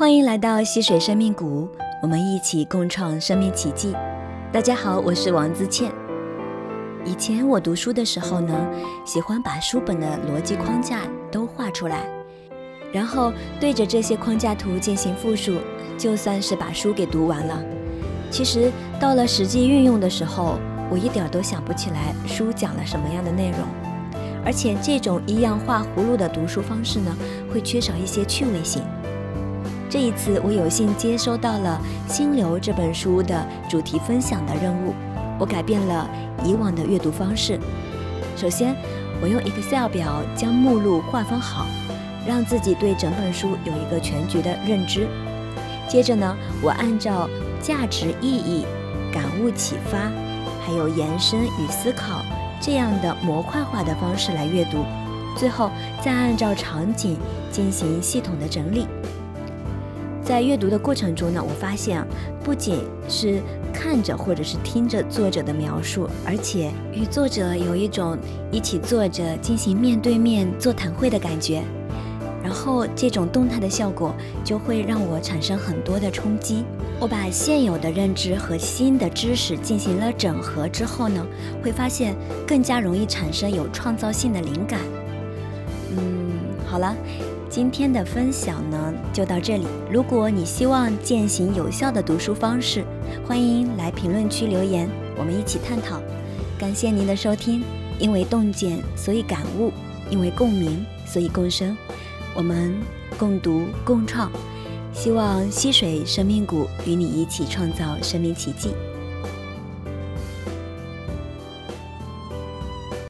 欢迎来到溪水生命谷，我们一起共创生命奇迹。大家好，我是王自倩。以前我读书的时候呢，喜欢把书本的逻辑框架都画出来，然后对着这些框架图进行复述，就算是把书给读完了。其实到了实际运用的时候，我一点都想不起来书讲了什么样的内容，而且这种一样画葫芦的读书方式呢，会缺少一些趣味性。这一次，我有幸接收到了《心流》这本书的主题分享的任务，我改变了以往的阅读方式。首先，我用 Excel 表将目录划分好，让自己对整本书有一个全局的认知。接着呢，我按照价值、意义、感悟、启发，还有延伸与思考这样的模块化的方式来阅读，最后再按照场景进行系统的整理。在阅读的过程中呢，我发现不仅是看着或者是听着作者的描述，而且与作者有一种一起坐着进行面对面座谈会的感觉。然后这种动态的效果就会让我产生很多的冲击。我把现有的认知和新的知识进行了整合之后呢，会发现更加容易产生有创造性的灵感。嗯，好了。今天的分享呢，就到这里。如果你希望践行有效的读书方式，欢迎来评论区留言，我们一起探讨。感谢您的收听，因为洞见，所以感悟；因为共鸣，所以共生。我们共读共创，希望溪水生命谷与你一起创造生命奇迹。